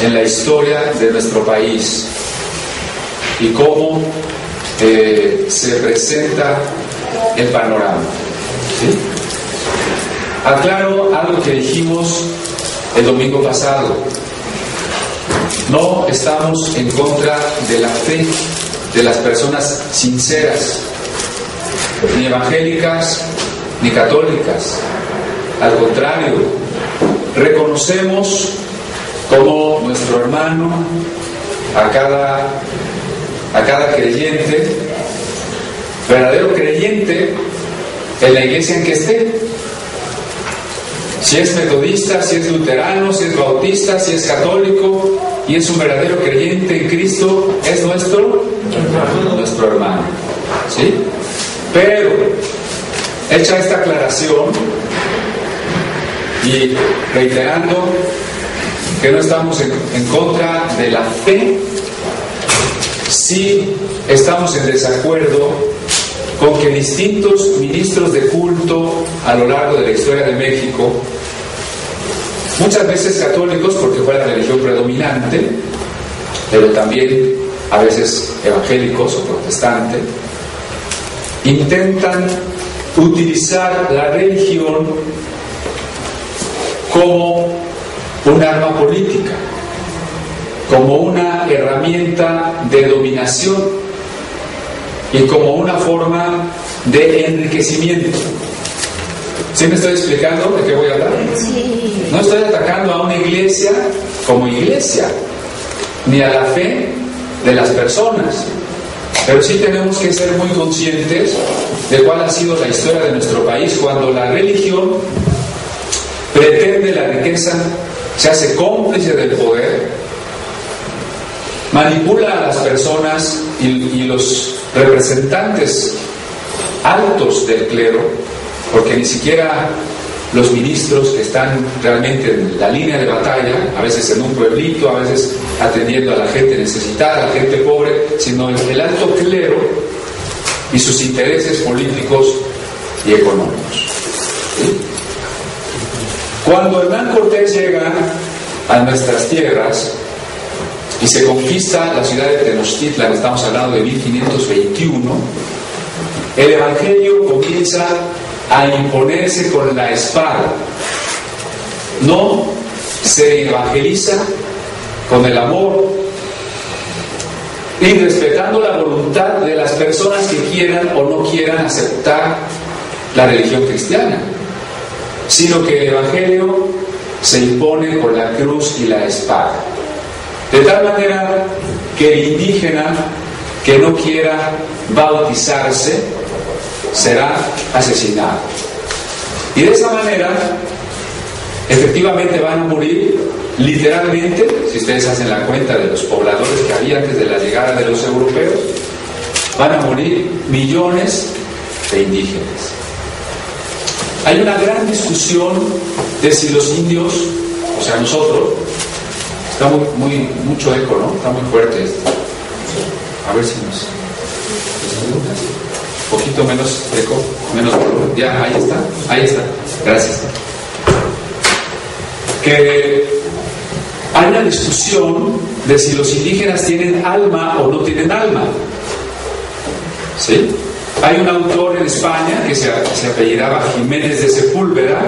en la historia de nuestro país y cómo eh, se presenta el panorama. Aclaro algo que dijimos el domingo pasado. No estamos en contra de la fe de las personas sinceras, ni evangélicas ni católicas. Al contrario, reconocemos como nuestro hermano a cada, a cada creyente, verdadero creyente en la iglesia en que esté. Si es metodista, si es luterano, si es bautista, si es católico y es un verdadero creyente en Cristo, es nuestro hermano. nuestro hermano. ¿Sí? Pero, hecha esta aclaración y reiterando que no estamos en, contra de la fe, sí estamos en desacuerdo con que distintos ministros de culto a lo largo de la historia de México, muchas veces católicos porque fue la religión predominante, pero también a veces evangélicos o protestantes, intentan utilizar la religión como un arma política, como una herramienta de dominación y como una forma de enriquecimiento. ¿Sí me estoy explicando de qué voy a hablar? No estoy atacando a una iglesia como iglesia, ni a la fe de las personas. Pero sí tenemos que ser muy conscientes de cuál ha sido la historia de nuestro país cuando la religión pretende la riqueza, se hace cómplice del poder, manipula a las personas y, los representantes altos del clero, porque ni siquiera los ministros que están realmente en la línea de batalla, a veces en un pueblito, a veces atendiendo a la gente necesitada, a la gente pobre, sino el alto clero y sus intereses políticos y económicos. Cuando Hernán Cortés llega a nuestras tierras, y se conquista la ciudad de Tenochtitlan, estamos hablando de 1521, el Evangelio comienza a imponerse con la espada. No se evangeliza con el amor y respetando la voluntad de las personas que quieran o no quieran aceptar la religión cristiana, sino que el Evangelio se impone con la cruz y la espada. De tal manera que el indígena que no quiera bautizarse será asesinado. Y de esa manera, efectivamente van a morir, literalmente, si ustedes hacen la cuenta de los pobladores que había antes de la llegada de los europeos, van a morir millones de indígenas. Hay una gran discusión de si los indios, o sea, nosotros, Está muy, muy, mucho eco, ¿no? Está muy fuerte esto. A ver si nos. Un poquito menos eco, menos volumen. Ya, ahí está, ahí está. Gracias. Que hay una discusión de si los indígenas tienen alma o no tienen alma. ¿Sí? Hay un autor en España que se, apellidaba Jiménez de Sepúlveda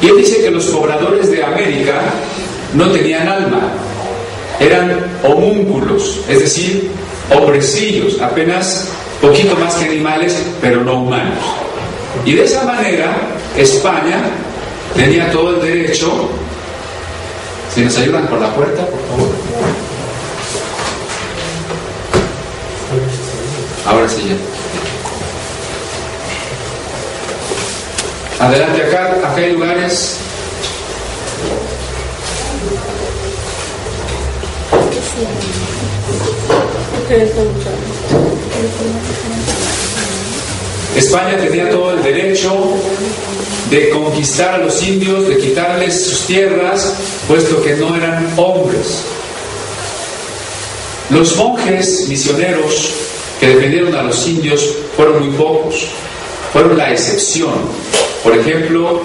y él dice que los pobladores de América no tenían alma, eran homúnculos, es decir, hombrecillos, apenas poquito más que animales, pero no humanos. Y de esa manera, España tenía todo el derecho, si nos ayudan por la puerta, por favor. Ahora sí ya. Adelante acá, acá hay lugares España tenía todo el derecho de conquistar a los indios, de quitarles sus tierras, puesto que no eran hombres. Los monjes misioneros que defendieron a los indios fueron muy pocos, fueron la excepción. Por ejemplo,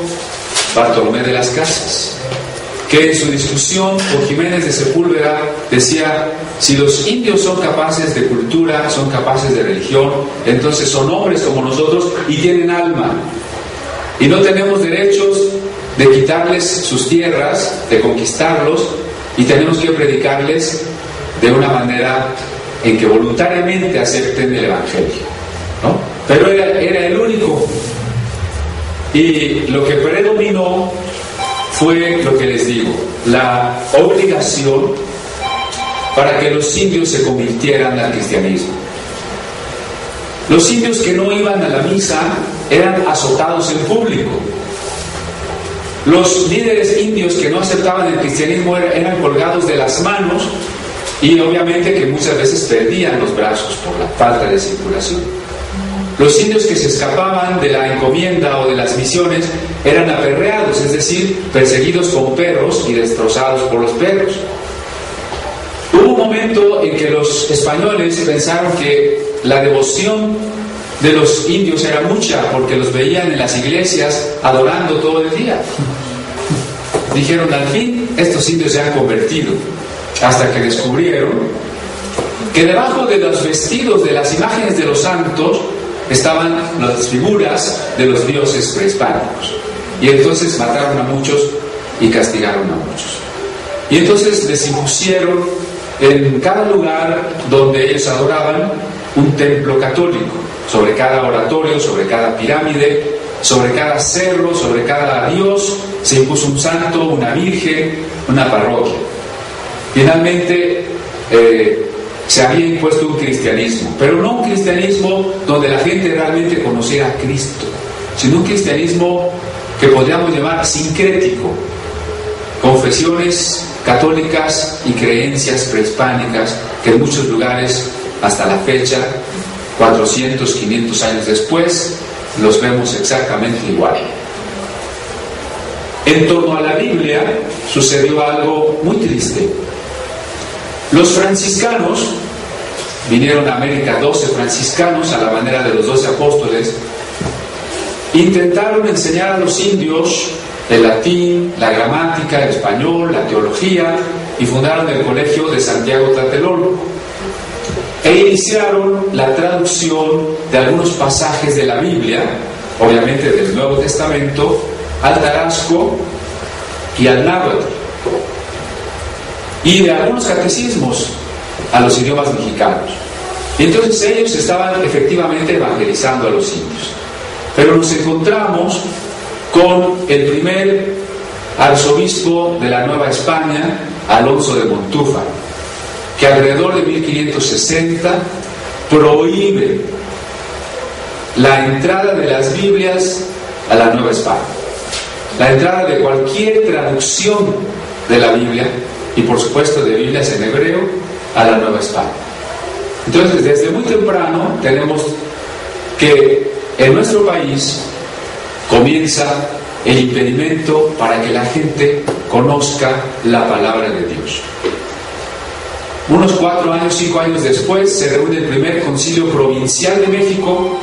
Bartolomé de las Casas, que en su discusión con Jiménez de Sepúlveda decía, si los indios son capaces de cultura, son capaces de religión, entonces son hombres como nosotros y tienen alma. Y no tenemos derechos de quitarles sus tierras, de conquistarlos, y tenemos que predicarles de una manera en que voluntariamente acepten el Evangelio. ¿no? Pero era, el único. Y lo que predominó fue lo que les digo, la obligación para que los indios se convirtieran al cristianismo. Los indios que no iban a la misa eran azotados en público. Los líderes indios que no aceptaban el cristianismo eran colgados de las manos y obviamente que muchas veces perdían los brazos por la falta de circulación. Los indios que se escapaban de la encomienda o de las misiones eran aperreados, es decir, perseguidos con perros y destrozados por los perros. Hubo un momento en que los españoles pensaron que la devoción de los indios era mucha porque los veían en las iglesias adorando todo el día. Dijeron, al fin, estos indios se han convertido, hasta que descubrieron que debajo de los vestidos de las imágenes de los santos estaban las figuras de los dioses prehispánicos. Y entonces mataron a muchos y castigaron a muchos. Y entonces les impusieron en cada lugar donde ellos adoraban un templo católico, sobre cada oratorio, sobre cada pirámide, sobre cada cerro, sobre cada dios, se impuso un santo, una virgen, una parroquia. Finalmente, eh, se había impuesto un cristianismo, pero no un cristianismo donde la gente realmente conociera a Cristo, sino un cristianismo que podríamos llamar sincrético, confesiones católicas y creencias prehispánicas que en muchos lugares hasta la fecha, 400, 500 años después, los vemos exactamente igual. En torno a la Biblia sucedió algo muy triste. Los franciscanos, vinieron a América 12 franciscanos a la manera de los 12 apóstoles, intentaron enseñar a los indios el latín, la gramática, el español, la teología y fundaron el colegio de Santiago Tlatelolco e iniciaron la traducción de algunos pasajes de la Biblia, obviamente del Nuevo Testamento, al tarasco y al náhuatl y de algunos catecismos a los idiomas mexicanos. Entonces ellos estaban efectivamente evangelizando a los indios. Pero nos encontramos con el primer arzobispo de la Nueva España, Alonso de Montúfar, que alrededor de 1560 prohíbe la entrada de las Biblias a la Nueva España, la entrada de cualquier traducción de la Biblia y por supuesto de Biblias en hebreo a la Nueva España. Entonces, desde muy temprano tenemos que en nuestro país comienza el impedimento para que la gente conozca la palabra de Dios. Unos cuatro años, cinco años después, se reúne el primer concilio provincial de México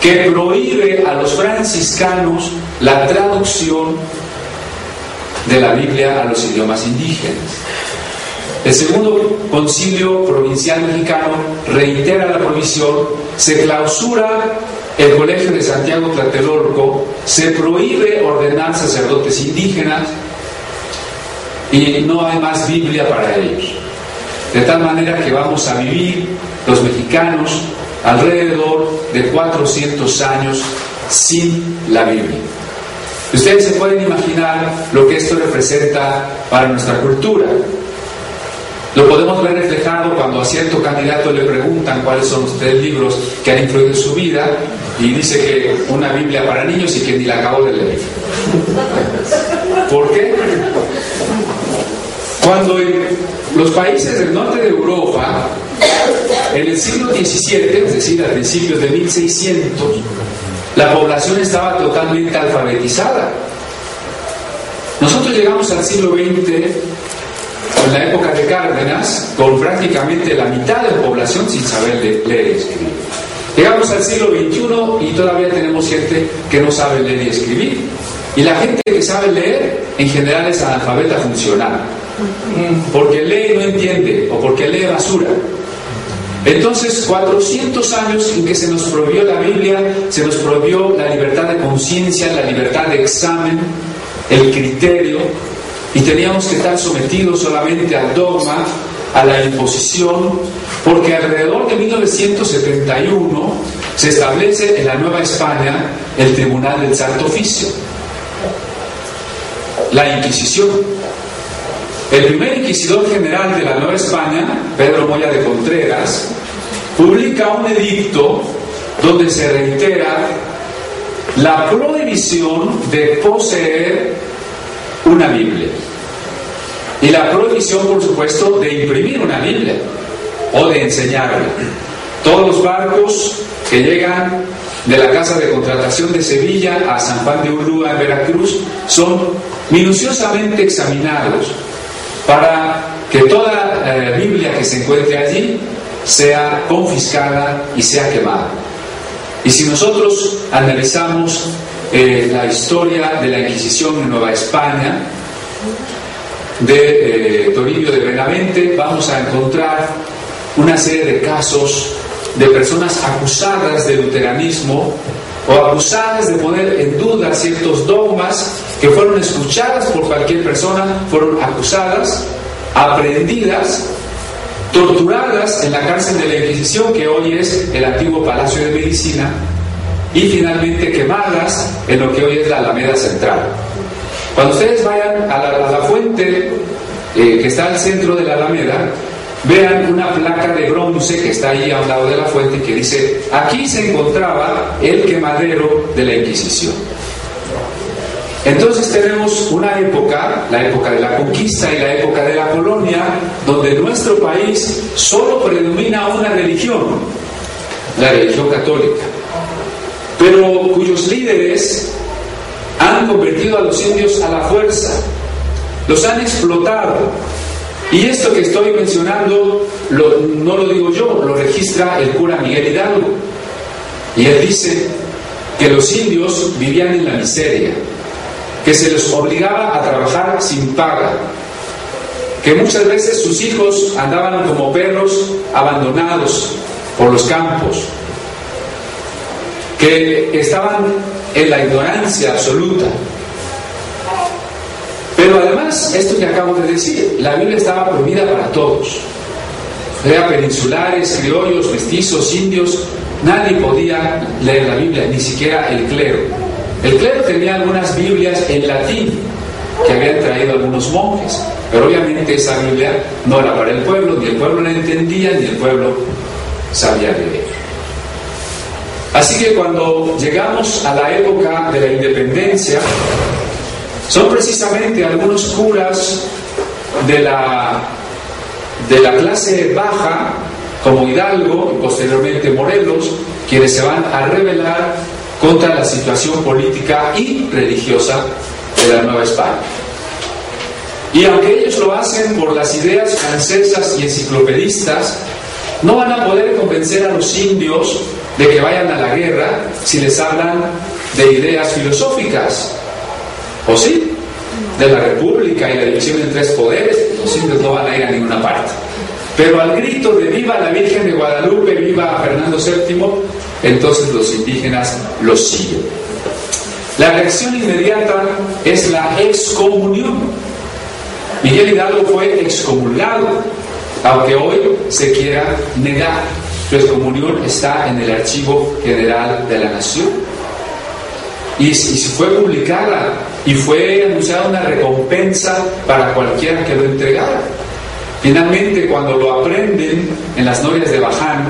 que prohíbe a los franciscanos la traducción de la Biblia a los idiomas indígenas. El segundo concilio provincial mexicano reitera la prohibición, se clausura el colegio de Santiago Tlatelolco, se prohíbe ordenar sacerdotes indígenas y no hay más Biblia para ellos. De tal manera que vamos a vivir los mexicanos alrededor de 400 años sin la Biblia. Ustedes se pueden imaginar lo que esto representa para nuestra cultura. Lo podemos ver reflejado cuando a cierto candidato le preguntan cuáles son los tres libros que han influido en su vida y dice que una Biblia para niños y que ni la acabó de leer. ¿Por qué? Cuando en los países del norte de Europa, en el siglo XVII, es decir, a principios de 1600, la población estaba totalmente alfabetizada. Nosotros llegamos al siglo XX, en la época de Cárdenas, con prácticamente la mitad de la población sin saber leer y escribir. Llegamos al siglo XXI y todavía tenemos gente que no sabe leer y escribir. Y la gente que sabe leer, en general es analfabeta funcional. Porque lee y no entiende, o porque lee basura. Entonces, 400 años en que se nos prohibió la Biblia, se nos prohibió la libertad de conciencia, la libertad de examen, el criterio, y teníamos que estar sometidos solamente al dogma, a la imposición, porque alrededor de 1971 se establece en la Nueva España el Tribunal del Santo Oficio, la Inquisición. El primer inquisidor general de la Nueva España, Pedro Moya de Contreras, publica un edicto donde se reitera la prohibición de poseer una Biblia. Y la prohibición, por supuesto, de imprimir una Biblia o de enseñarla. Todos los barcos que llegan de la Casa de Contratación de Sevilla a San Juan de Ulúa, en Veracruz, son minuciosamente examinados para que toda eh, Biblia que se encuentre allí sea confiscada y sea quemada. Y si nosotros analizamos eh, la historia de la Inquisición en Nueva España, de eh, Toribio de Benavente, vamos a encontrar una serie de casos de personas acusadas de luteranismo o acusadas de poner en duda ciertos dogmas que fueron escuchadas por cualquier persona, fueron acusadas, aprehendidas, torturadas en la cárcel de la Inquisición, que hoy es el antiguo Palacio de Medicina, y finalmente quemadas en lo que hoy es la Alameda Central. Cuando ustedes vayan a la, fuente eh, que está al centro de la Alameda, vean una placa de bronce que está ahí a un lado de la fuente que dice, aquí se encontraba el quemadero de la Inquisición. Entonces tenemos una época, la época de la conquista y la época de la colonia, donde en nuestro país solo predomina una religión, la religión católica, pero cuyos líderes han convertido a los indios a la fuerza, los han explotado. Y esto que estoy mencionando no lo digo yo, lo registra el cura Miguel Hidalgo. Y él dice que los indios vivían en la miseria, que se les obligaba a trabajar sin paga, que muchas veces sus hijos andaban como perros abandonados por los campos, que estaban en la ignorancia absoluta. Pero además, esto que acabo de decir, la Biblia estaba prohibida para todos. Era peninsulares, criollos, mestizos, indios, nadie podía leer la Biblia, ni siquiera el clero. El clero tenía algunas Biblias en latín que habían traído algunos monjes, pero obviamente esa Biblia no era para el pueblo, ni el pueblo la entendía, ni el pueblo sabía leer. Así que cuando llegamos a la época de la independencia, son precisamente algunos curas de la, de la clase baja, como Hidalgo y posteriormente Morelos, quienes se van a rebelar contra la situación política y religiosa de la Nueva España. Y aunque ellos lo hacen por las ideas francesas y enciclopedistas, no van a poder convencer a los indios de que vayan a la guerra si les hablan de ideas filosóficas. ¿O sí? De la república y la división en tres poderes, los indios no van a ir a ninguna parte. Pero al grito de viva la Virgen de Guadalupe, viva Fernando VII, entonces los indígenas los siguen. La reacción inmediata es la excomunión. Miguel Hidalgo fue excomulgado, aunque hoy se quiera negar. Su excomunión está en el Archivo General de la Nación. Y, y fue publicada y fue anunciada una recompensa para cualquiera que lo entregara. Finalmente, cuando lo aprenden en las novias de Baján,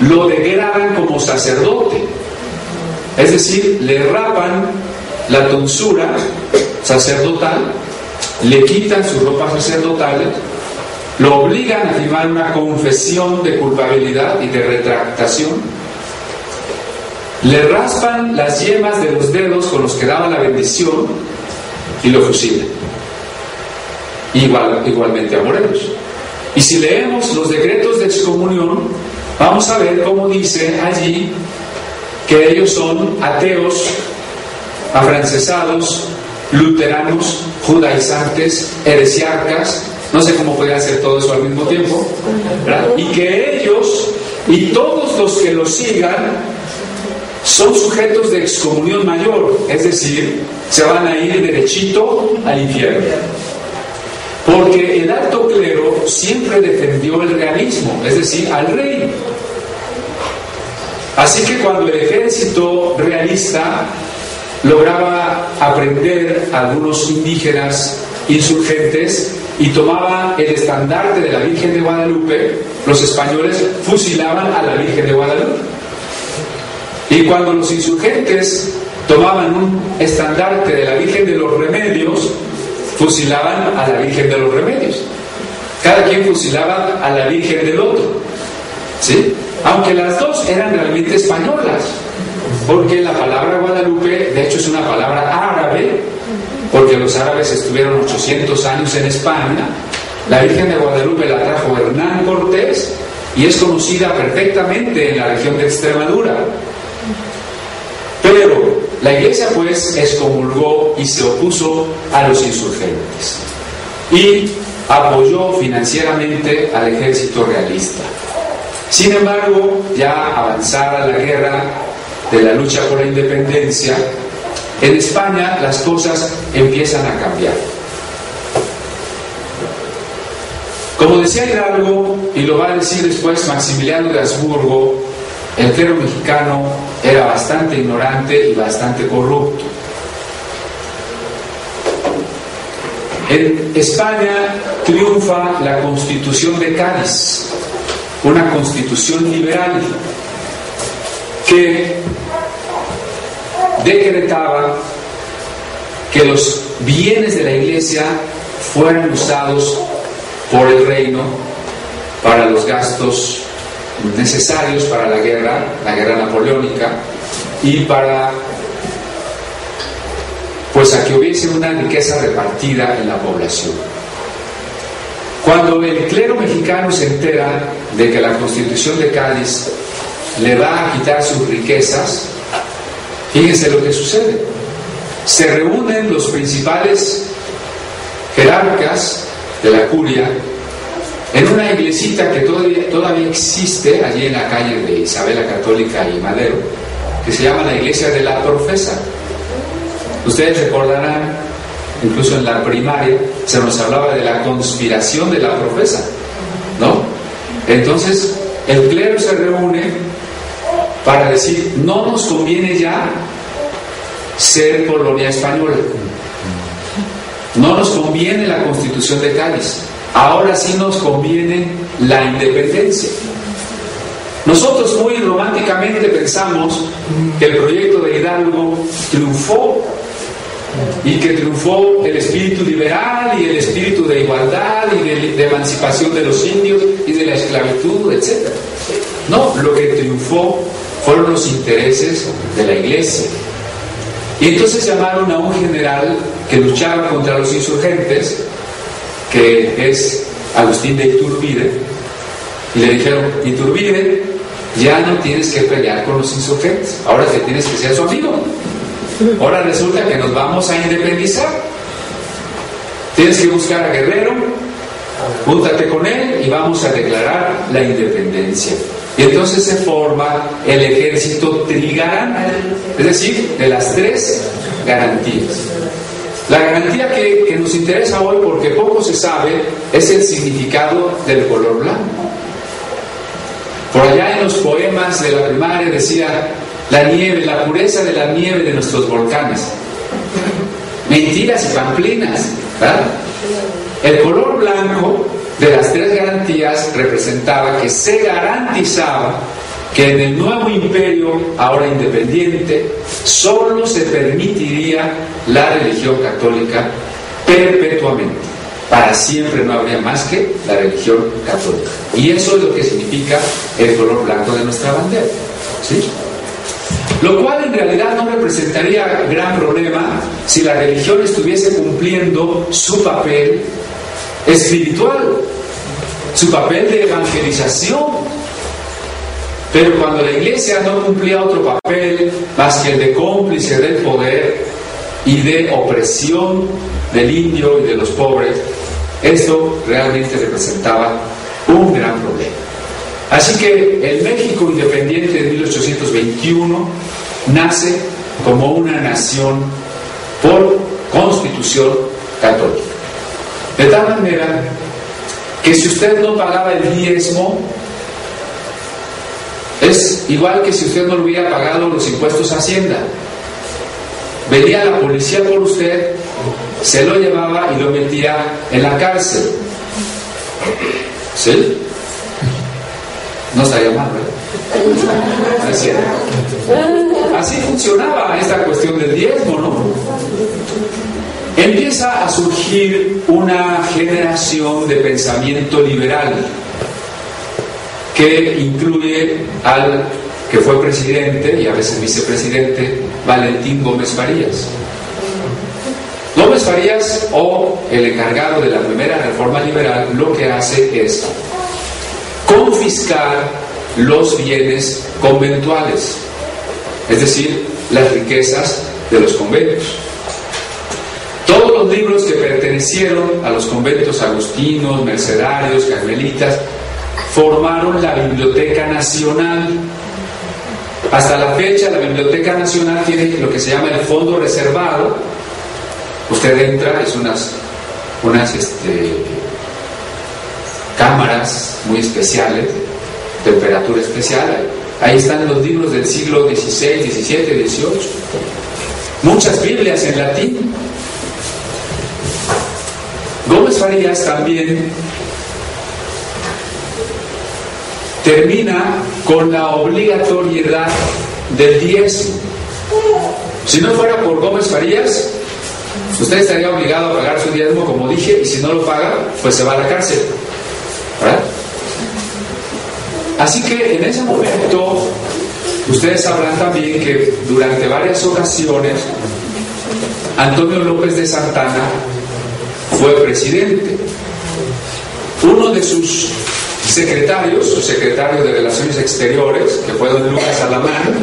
lo degradan como sacerdote. Es decir, le rapan la tonsura sacerdotal, le quitan sus ropas sacerdotales lo obligan a firmar una confesión de culpabilidad y de retractación. Le raspan las yemas de los dedos con los que daba la bendición y lo fusilan. Igual, igualmente a. Y si leemos los decretos de excomunión, vamos a ver cómo dice allí que ellos son ateos afrancesados, luteranos, judaizantes, heresiarcas, no sé cómo podía hacer todo eso al mismo tiempo, y que ellos y todos los que los sigan son sujetos de excomunión mayor, es decir, se van a ir derechito al infierno. Porque el alto clero siempre defendió el realismo, es decir, al rey. Así que cuando el ejército realista lograba aprender a algunos indígenas insurgentes y tomaba el estandarte de la Virgen de Guadalupe, los españoles fusilaban a la Virgen de Guadalupe. Y cuando los insurgentes tomaban un estandarte de la Virgen de los Remedios, fusilaban a la Virgen de los Remedios. Cada quien fusilaba a la Virgen del otro. ¿Sí? Aunque las dos eran realmente españolas. Porque la palabra Guadalupe, de hecho, es una palabra árabe, porque los árabes estuvieron 800 años en España. La Virgen de Guadalupe la trajo Hernán Cortés y es conocida perfectamente en la región de Extremadura. Pero la iglesia pues excomulgó y se opuso a los insurgentes y apoyó financieramente al ejército realista. Sin embargo, ya avanzada la guerra de la lucha por la independencia, en España las cosas empiezan a cambiar. Como decía Hidalgo, y lo va a decir después Maximiliano de Habsburgo, el clero mexicano era bastante ignorante y bastante corrupto. En España triunfa la constitución de Cádiz, una constitución liberal que decretaba que los bienes de la iglesia fueran usados por el reino para los gastos necesarios para la guerra, la guerra napoleónica, y para pues que hubiese una riqueza repartida en la población. Cuando el clero mexicano se entera de que la constitución de Cádiz le va a quitar sus riquezas, fíjense lo que sucede. Se reúnen los principales jerarcas de la curia en una iglesita que todavía, todavía existe allí en la calle de Isabela Católica y Madero, que se llama la iglesia de la profesa. Ustedes recordarán, incluso en la primaria, se nos hablaba de la conspiración de la profesa, ¿no? Entonces, el clero se reúne para decir, no nos conviene ya ser colonia española, no nos conviene la constitución de Cádiz, ahora sí nos conviene la independencia. Nosotros muy románticamente pensamos que el proyecto de Hidalgo triunfó y que triunfó el espíritu liberal y el espíritu de igualdad y de, emancipación de los indios y de la esclavitud, etc. No, lo que triunfó fueron los intereses de la iglesia. Y entonces llamaron a un general que luchaba contra los insurgentes, que es Agustín de Iturbide, y le dijeron, Iturbide, ya no tienes que pelear con los insurgentes, ahora que tienes que ser su amigo. Ahora resulta que nos vamos a independizar. Tienes que buscar a Guerrero, júntate con él y vamos a declarar la independencia. Y entonces se forma el ejército trigarante, es decir, de las tres garantías. La garantía que, nos interesa hoy, porque poco se sabe, es el significado del color blanco. Por allá en los poemas de la primaria decía, la nieve, la pureza de la nieve de nuestros volcanes. Mentiras y pamplinas. El color blanco de las tres garantías representaba que se garantizaba que en el nuevo imperio, ahora independiente, solo se permitiría la religión católica perpetuamente. Para siempre no habría más que la religión católica. Y eso es lo que significa el color blanco de nuestra bandera. ¿Sí? Lo cual en realidad no representaría gran problema si la religión estuviese cumpliendo su papel espiritual, su papel de evangelización. Pero cuando la iglesia no cumplía otro papel más que el de cómplice del poder, y de opresión del indio y de los pobres, esto realmente representaba un gran problema. Así que el México independiente de 1821 nace como una nación por constitución católica. De tal manera que si usted no pagaba el diezmo, es igual que si usted no hubiera pagado los impuestos a Hacienda. Venía la policía por usted, se lo llevaba y lo metía en la cárcel. ¿Sí? No estaría mal, ¿verdad? Así funcionaba esta cuestión del diezmo, ¿no? Empieza a surgir una generación de pensamiento liberal que incluye al que fue presidente y a veces vicepresidente Valentín Gómez Farías. Gómez Farías, o el encargado de la primera reforma liberal, lo que hace es confiscar los bienes conventuales, es decir, las riquezas de los conventos. Todos los libros que pertenecieron a los conventos agustinos, mercedarios, carmelitas, formaron la Biblioteca Nacional. Hasta la fecha la Biblioteca Nacional tiene lo que se llama el fondo reservado. Usted entra, es unas, unas este, cámaras muy especiales, temperatura especial. Ahí están los libros del siglo XVI, XVII, XVIII. Muchas Biblias en latín. Gómez Farías también termina con la obligatoriedad del diezmo. Si no fuera por Gómez Farías, usted estaría obligado a pagar su diezmo, como dije, y si no lo paga, pues se va a la cárcel. Así que en ese momento, ustedes sabrán también que durante varias ocasiones, Antonio López de Santana fue presidente. Uno de sus secretarios, su secretario de Relaciones Exteriores, que fue don Lucas Alamán,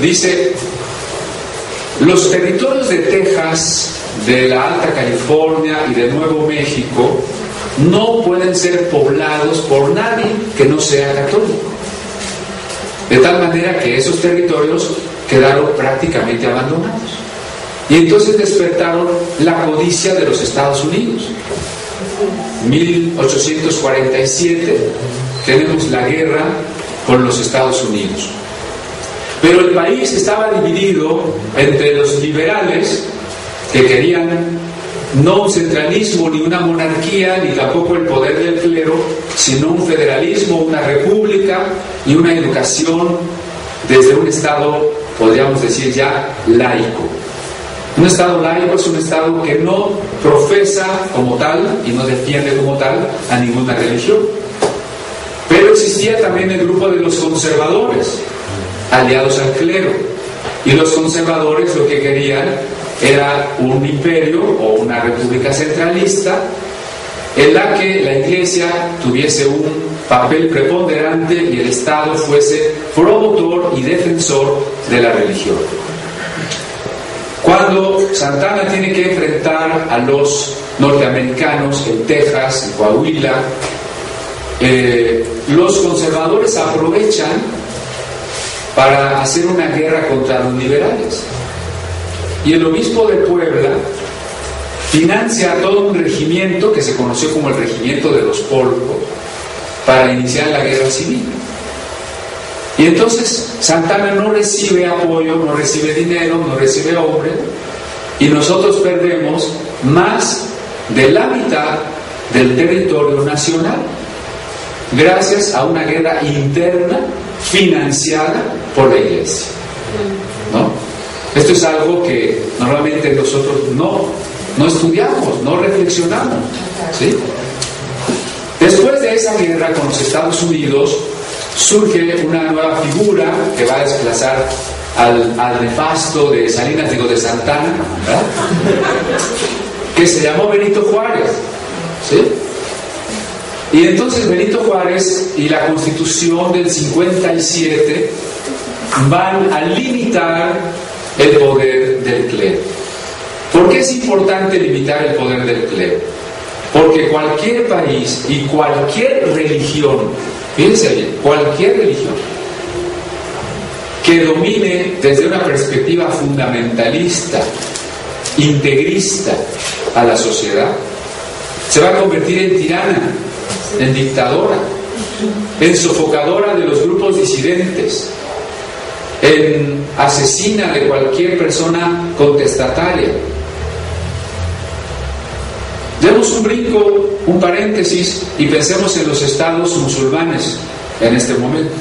dice, los territorios de Texas, de la Alta California y de Nuevo México no pueden ser poblados por nadie que no sea católico. De tal manera que esos territorios quedaron prácticamente abandonados. Y entonces despertaron la codicia de los Estados Unidos. 1847 tenemos la guerra con los Estados Unidos. Pero el país estaba dividido entre los liberales que querían no un centralismo ni una monarquía ni tampoco el poder del clero, sino un federalismo, una república y una educación desde un Estado, podríamos decir ya, laico. Un Estado laico es un Estado que no profesa como tal y no defiende como tal a ninguna religión. Pero existía también el grupo de los conservadores, aliados al clero. Y los conservadores lo que querían era un imperio o una república centralista en la que la iglesia tuviese un papel preponderante y el Estado fuese promotor y defensor de la religión. Cuando Santana tiene que enfrentar a los norteamericanos en Texas, en Coahuila, eh, los conservadores aprovechan para hacer una guerra contra los liberales. Y el obispo de Puebla financia todo un regimiento que se conoció como el regimiento de los polvos para iniciar la guerra civil. Y entonces Santana no recibe apoyo, no recibe dinero, no recibe hombre, y nosotros perdemos más de la mitad del territorio nacional, gracias a una guerra interna financiada por la iglesia. ¿no? Esto es algo que normalmente nosotros no, no estudiamos, no reflexionamos. ¿sí? Después de esa guerra con los Estados Unidos, surge una nueva figura que va a desplazar al, nefasto de Salinas, digo, de Santana, que se llamó Benito Juárez. ¿sí? Y entonces Benito Juárez y la constitución del 57 van a limitar el poder del clero. ¿Por qué es importante limitar el poder del clero? Porque cualquier país y cualquier religión, fíjense bien, cualquier religión que domine desde una perspectiva fundamentalista, integrista a la sociedad, se va a convertir en tirana, en dictadora, en sofocadora de los grupos disidentes, en asesina de cualquier persona contestataria. Demos un brinco, un paréntesis y pensemos en los estados musulmanes en este momento,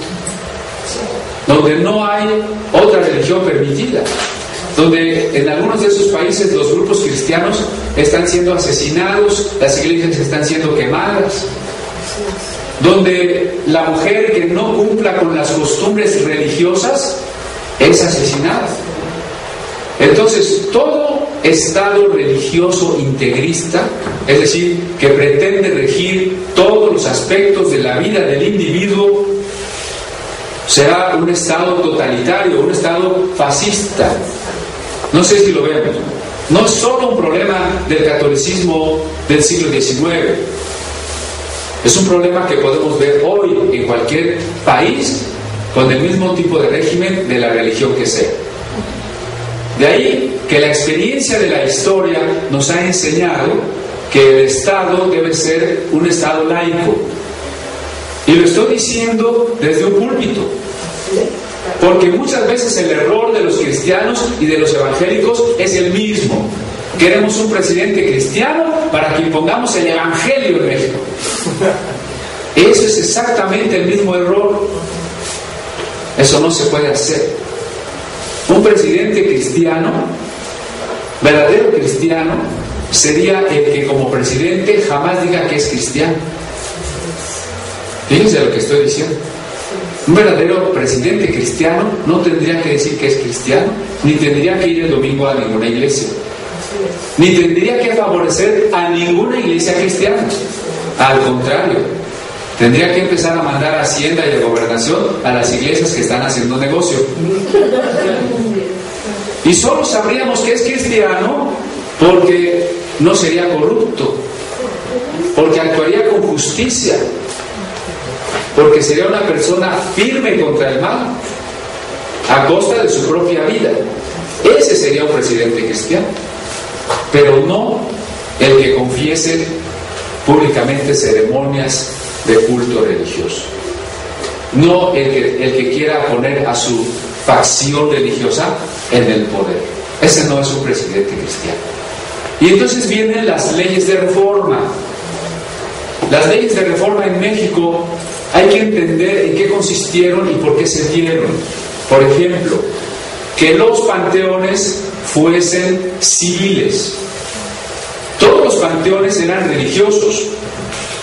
donde no hay otra religión permitida, donde en algunos de esos países los grupos cristianos están siendo asesinados, las iglesias están siendo quemadas, donde la mujer que no cumpla con las costumbres religiosas es asesinada. Entonces, todo Estado religioso integrista, es decir, que pretende regir todos los aspectos de la vida del individuo, será un Estado totalitario, un Estado fascista. No sé si lo vemos. No es solo un problema del catolicismo del siglo XIX, es un problema que podemos ver hoy en cualquier país con el mismo tipo de régimen de la religión que sea. De ahí que la experiencia de la historia nos ha enseñado que el Estado debe ser un Estado laico. Y lo estoy diciendo desde un púlpito. Porque muchas veces el error de los cristianos y de los evangélicos es el mismo. Queremos un presidente cristiano para que impongamos el Evangelio en México. Eso es exactamente el mismo error. Eso no se puede hacer. Un presidente cristiano, verdadero cristiano, sería el que como presidente jamás diga que es cristiano. Fíjense lo que estoy diciendo. Un verdadero presidente cristiano no tendría que decir que es cristiano, ni tendría que ir el domingo a ninguna iglesia, ni tendría que favorecer a ninguna iglesia cristiana. Al contrario, tendría que empezar a mandar Hacienda y a Gobernación a las iglesias que están haciendo negocio. Y solo sabríamos que es cristiano porque no sería corrupto, porque actuaría con justicia, porque sería una persona firme contra el mal, a costa de su propia vida. Ese sería un presidente cristiano, pero no el que confiese públicamente ceremonias de culto religioso. No el que, el que quiera poner a su facción religiosa en el poder. Ese no es un presidente cristiano. Y entonces vienen las leyes de reforma. Las leyes de reforma en México hay que entender en qué consistieron y por qué se dieron. Por ejemplo, que los panteones fuesen civiles. Todos los panteones eran religiosos,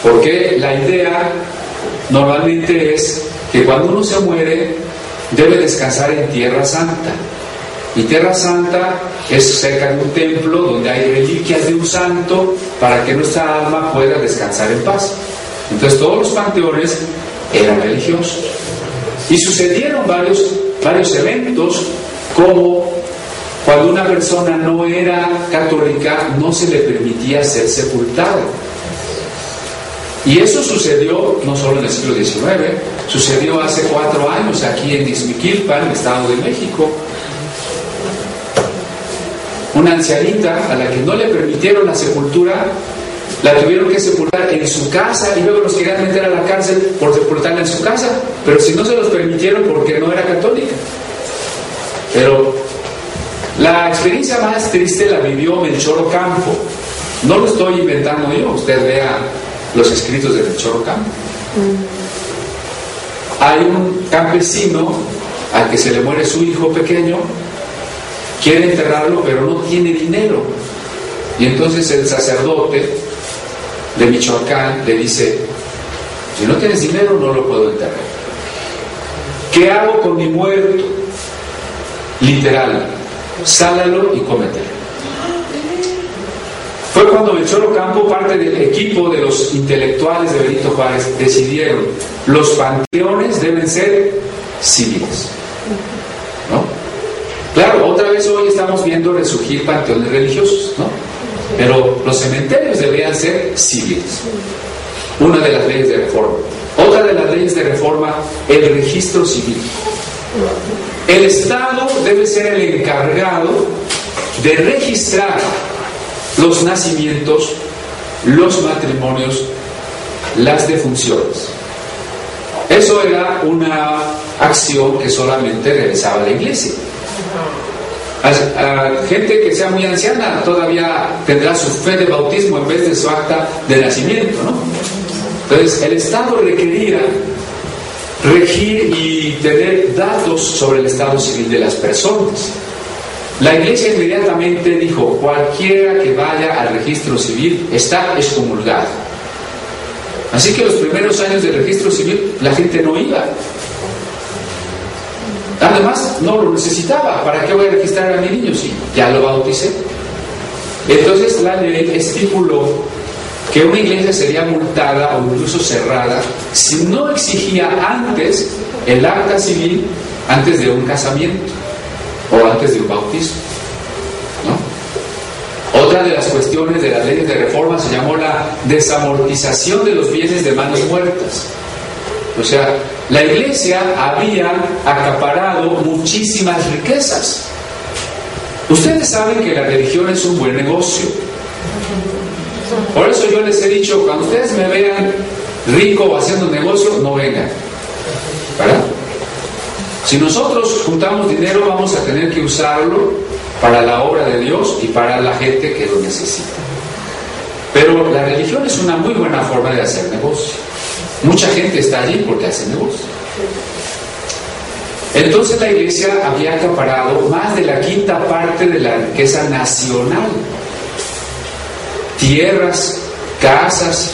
porque la idea normalmente es que cuando uno se muere debe descansar en Tierra Santa. Y Tierra Santa es cerca de un templo donde hay reliquias de un santo para que nuestra alma pueda descansar en paz. Entonces todos los panteones eran religiosos. Y sucedieron varios, varios eventos como cuando una persona no era católica no se le permitía ser sepultado. Y eso sucedió no solo en el siglo XIX, sucedió hace cuatro años aquí en en Estado de México. Una ancianita a la que no le permitieron la sepultura, la tuvieron que sepultar en su casa y luego los querían meter a la cárcel por sepultarla en su casa, pero si no se los permitieron porque no era católica. Pero la experiencia más triste la vivió Melchor Ocampo. No lo estoy inventando yo, usted vea los escritos de Melchor Ocampo. Hay un campesino al que se le muere su hijo pequeño, quiere enterrarlo, pero no tiene dinero. Y entonces el sacerdote de Michoacán le dice, si no tienes dinero no lo puedo enterrar. ¿Qué hago con mi muerto? Literal, sálalo y cómetelo. Fue cuando Melchor Ocampo, parte del equipo de los intelectuales de Benito Juárez, decidieron los panteones deben ser civiles. ¿no? Claro, otra vez hoy estamos viendo resurgir panteones religiosos, ¿no? Pero los cementerios deberían ser civiles. Una de las leyes de reforma. Otra de las leyes de reforma, el registro civil. El Estado debe ser el encargado de registrar los nacimientos, los matrimonios, las defunciones. Eso era una acción que solamente realizaba la iglesia. Gente que sea muy anciana todavía tendrá su fe de bautismo en vez de su acta de nacimiento, ¿no? Entonces, el Estado requería regir y tener datos sobre el estado civil de las personas. La iglesia inmediatamente dijo, cualquiera que vaya al registro civil está excomulgado. Así que los primeros años del registro civil la gente no iba. Además, no lo necesitaba. ¿Para qué voy a registrar a mi niño si ya lo bauticé? Entonces la ley estipuló que una iglesia sería multada o incluso cerrada si no exigía antes el acta civil antes de un casamiento o antes de un bautismo. Otra de las cuestiones de las leyes de reforma se llamó la desamortización de los bienes de manos muertas. O sea, la iglesia había acaparado muchísimas riquezas. Ustedes saben que la religión es un buen negocio. Por eso yo les he dicho, cuando ustedes me vean rico haciendo negocio, no vengan. ¿Verdad? Si nosotros juntamos dinero, vamos a tener que usarlo para la obra de Dios y para la gente que lo necesita. Pero la religión es una muy buena forma de hacer negocio. Mucha gente está allí porque hace negocio. Entonces la iglesia había acaparado más de la quinta parte de la riqueza nacional tierras, casas,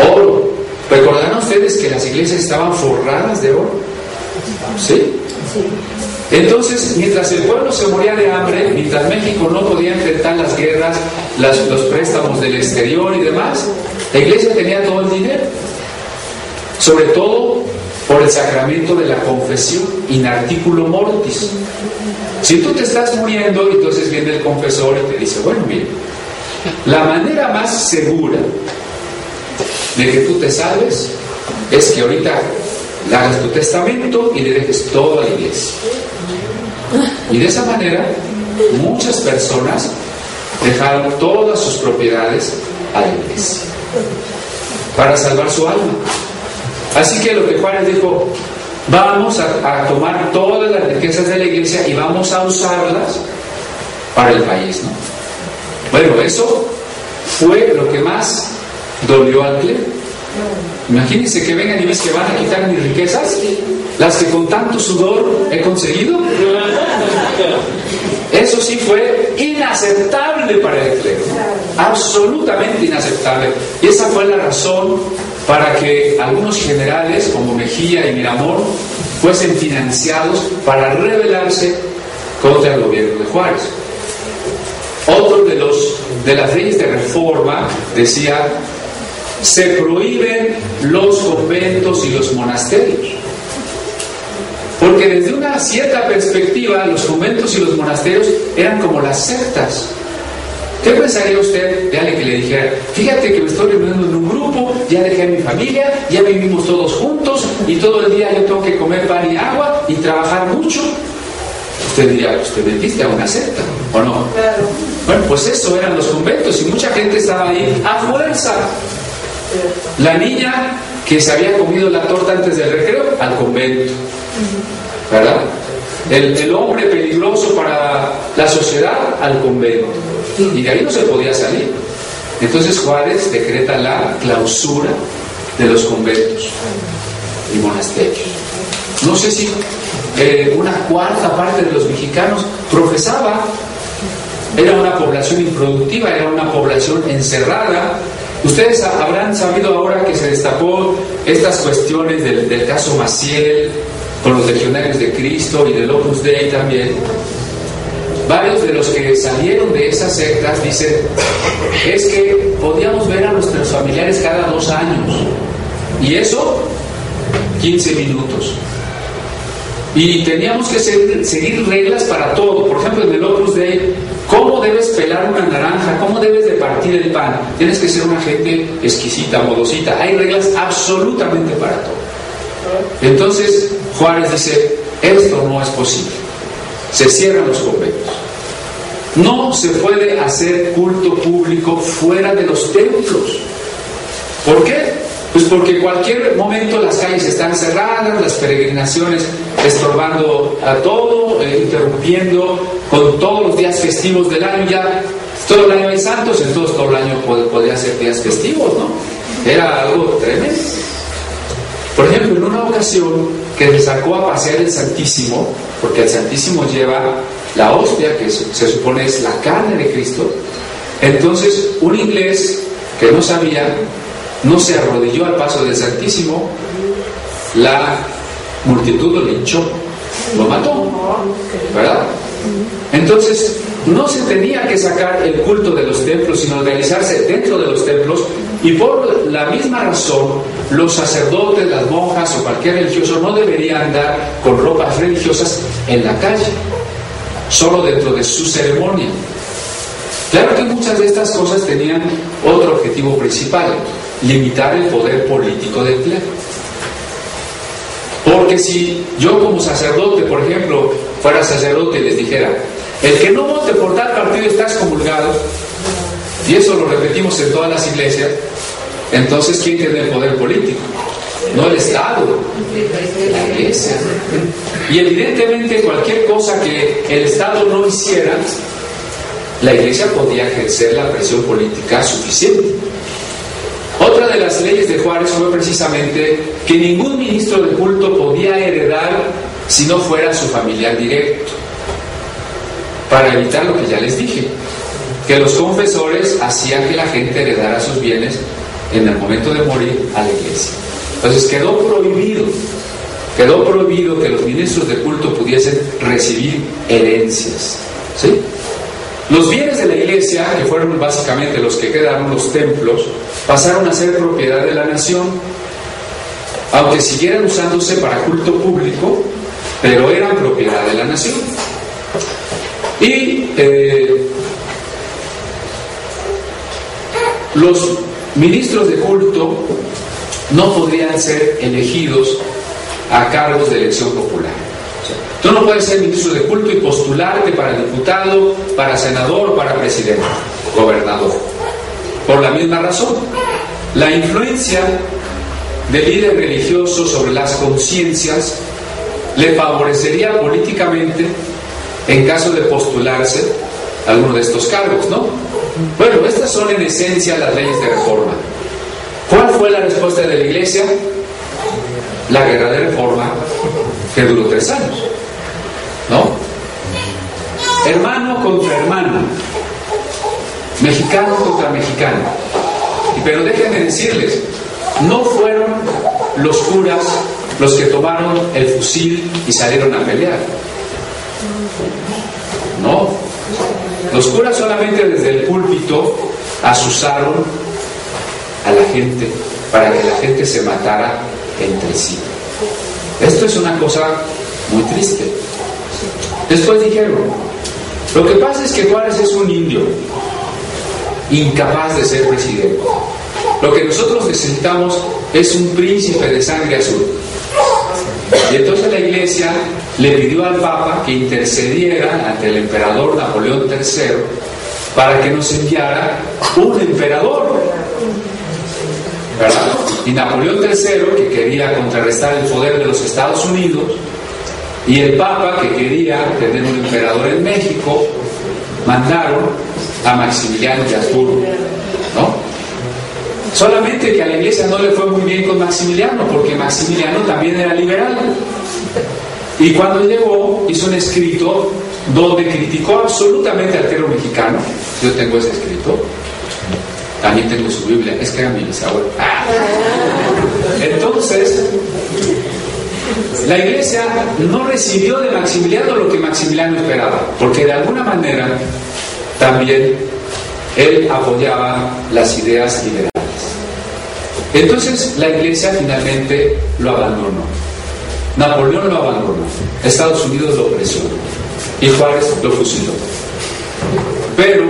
oro. ¿Recordarán ustedes que las iglesias estaban forradas de oro? ¿Sí? Entonces, mientras el pueblo se moría de hambre, mientras México no podía enfrentar las guerras, los préstamos del exterior y demás, la iglesia tenía todo el dinero. Sobre todo por el sacramento de la confesión, in articulo mortis. Si tú te estás muriendo, entonces viene el confesor y te dice, bueno, mire, la manera más segura de que tú te salves es que ahorita hagas tu testamento y le dejes todo a la iglesia. Y de esa manera, muchas personas dejaron todas sus propiedades a la iglesia para salvar su alma. Así que lo que Juárez dijo, vamos a, a tomar todas las riquezas de la iglesia y vamos a usarlas para el país, ¿no? Bueno, eso fue lo que más dolió al clero. Imagínense que vengan y ves que van a quitar mis riquezas, las que con tanto sudor he conseguido. Eso sí fue inaceptable para el clero, absolutamente inaceptable. Y esa fue la razón para que algunos generales como Mejía y Miramón fuesen financiados para rebelarse contra el gobierno de Juárez. Otro de, los, de las leyes de reforma decía, se prohíben los conventos y los monasterios. Porque desde una cierta perspectiva los conventos y los monasterios eran como las sectas. ¿Qué pensaría usted de alguien que le dijera, fíjate que me estoy reuniendo en un grupo, ya dejé a mi familia, ya vivimos todos juntos y todo el día yo tengo que comer pan y agua y trabajar mucho? Usted diría, usted metiste a una secta, ¿o no? Bueno, pues eso eran los conventos y mucha gente estaba ahí a fuerza. La niña que se había comido la torta antes del recreo, al convento. ¿Verdad? El, hombre peligroso para la sociedad, al convento. Y de ahí no se podía salir. Entonces Juárez decreta la clausura de los conventos y monasterios. No sé si eh, una cuarta parte de los mexicanos profesaba, era una población improductiva, era una población encerrada. Ustedes habrán sabido ahora que se destapó estas cuestiones del, caso Maciel, con los legionarios de Cristo y del Opus Dei también. Varios de los que salieron de esas sectas dicen, es que podíamos ver a nuestros familiares cada dos años. Y eso, 15 minutos. Y teníamos que seguir, reglas para todo. Por ejemplo, en el Opus Dei, ¿cómo debes pelar una naranja? ¿Cómo debes de partir pan? Tienes que ser una gente exquisita, modosita. Hay reglas absolutamente para todo. Entonces, Juárez dice, esto no es posible. Se cierran los conventos. No se puede hacer culto público fuera de los templos. ¿Por qué? Pues porque en cualquier momento las calles están cerradas, las peregrinaciones estorbando a todo, eh, interrumpiendo con todos los días festivos del año. Ya todo el año hay santos, entonces todo el año podría ser días festivos, ¿no? Era algo tremendo. Por ejemplo, en una ocasión que se sacó a pasear el Santísimo, porque el Santísimo lleva la hostia, que se supone es la carne de Cristo, entonces un inglés que no sabía no se arrodilló al paso del Santísimo, la multitud lo linchó, lo mató, ¿verdad? Entonces, no se tenía que sacar el culto de los templos, sino realizarse dentro de los templos, y por la misma razón, los sacerdotes, las monjas o cualquier religioso no debería andar con ropas religiosas en la calle, solo dentro de su ceremonia. Claro que muchas de estas cosas tenían otro objetivo principal, limitar el poder político del clero. Porque si yo como sacerdote, por ejemplo, fuera sacerdote y les dijera, el que no vote por tal partido está excomulgado, y eso lo repetimos en todas las iglesias, entonces ¿quién tiene el poder político? No el Estado, la iglesia. Y evidentemente cualquier cosa que el Estado no hiciera, la iglesia podía ejercer la presión política suficiente. Otra de las leyes de Juárez fue precisamente que ningún ministro de culto podía heredar si no fuera su familiar directo, para evitar lo que ya les dije, que los confesores hacían que la gente heredara sus bienes en el momento de morir a la iglesia. Entonces quedó prohibido, quedó prohibido que los ministros de culto pudiesen recibir herencias. ¿sí? Los bienes de la iglesia, que fueron básicamente los que quedaron los templos, pasaron a ser propiedad de la nación, aunque siguieran usándose para culto público, pero eran propiedad de la nación. Y eh, los ministros de culto no podrían ser elegidos a cargos de elección popular. Tú no puedes ser ministro de culto y postularte para diputado, para senador, para presidente, gobernador. Por la misma razón, la influencia del líder religioso sobre las conciencias le favorecería políticamente en caso de postularse alguno de estos cargos, ¿no? Bueno, estas son en esencia las leyes de reforma. ¿Cuál fue la respuesta de la iglesia? La guerra de reforma que duró tres años. ¿No? Hermano contra hermano. Mexicano contra mexicano. Pero déjenme decirles, no fueron los curas los que tomaron el fusil y salieron a pelear. No. Los curas solamente desde el púlpito asusaron a la gente para que la gente se matara entre sí. Esto es una cosa muy triste. Después dijeron, lo que pasa es que Juárez es un indio, incapaz de ser presidente. Lo que nosotros necesitamos es un príncipe de sangre azul. Y entonces la iglesia le pidió al Papa que intercediera ante el emperador Napoleón III para que nos enviara un emperador. ¿Verdad? Y Napoleón III, que quería contrarrestar el poder de los Estados Unidos, y el Papa, que quería tener un emperador en México, mandaron a Maximiliano de Habsburgo. ¿no? Solamente que a la iglesia no le fue muy bien con Maximiliano, porque Maximiliano también era liberal. Y cuando llegó, hizo un escrito donde criticó absolutamente al clero mexicano. Yo tengo ese escrito. También tengo su Biblia. Es que era mi bisabuelo. Entonces, la iglesia no recibió de Maximiliano lo que Maximiliano esperaba, porque de alguna manera también él apoyaba las ideas liberales. Entonces la iglesia finalmente lo abandonó. Napoleón lo abandonó, Estados Unidos lo presionó y Juárez lo fusiló. Pero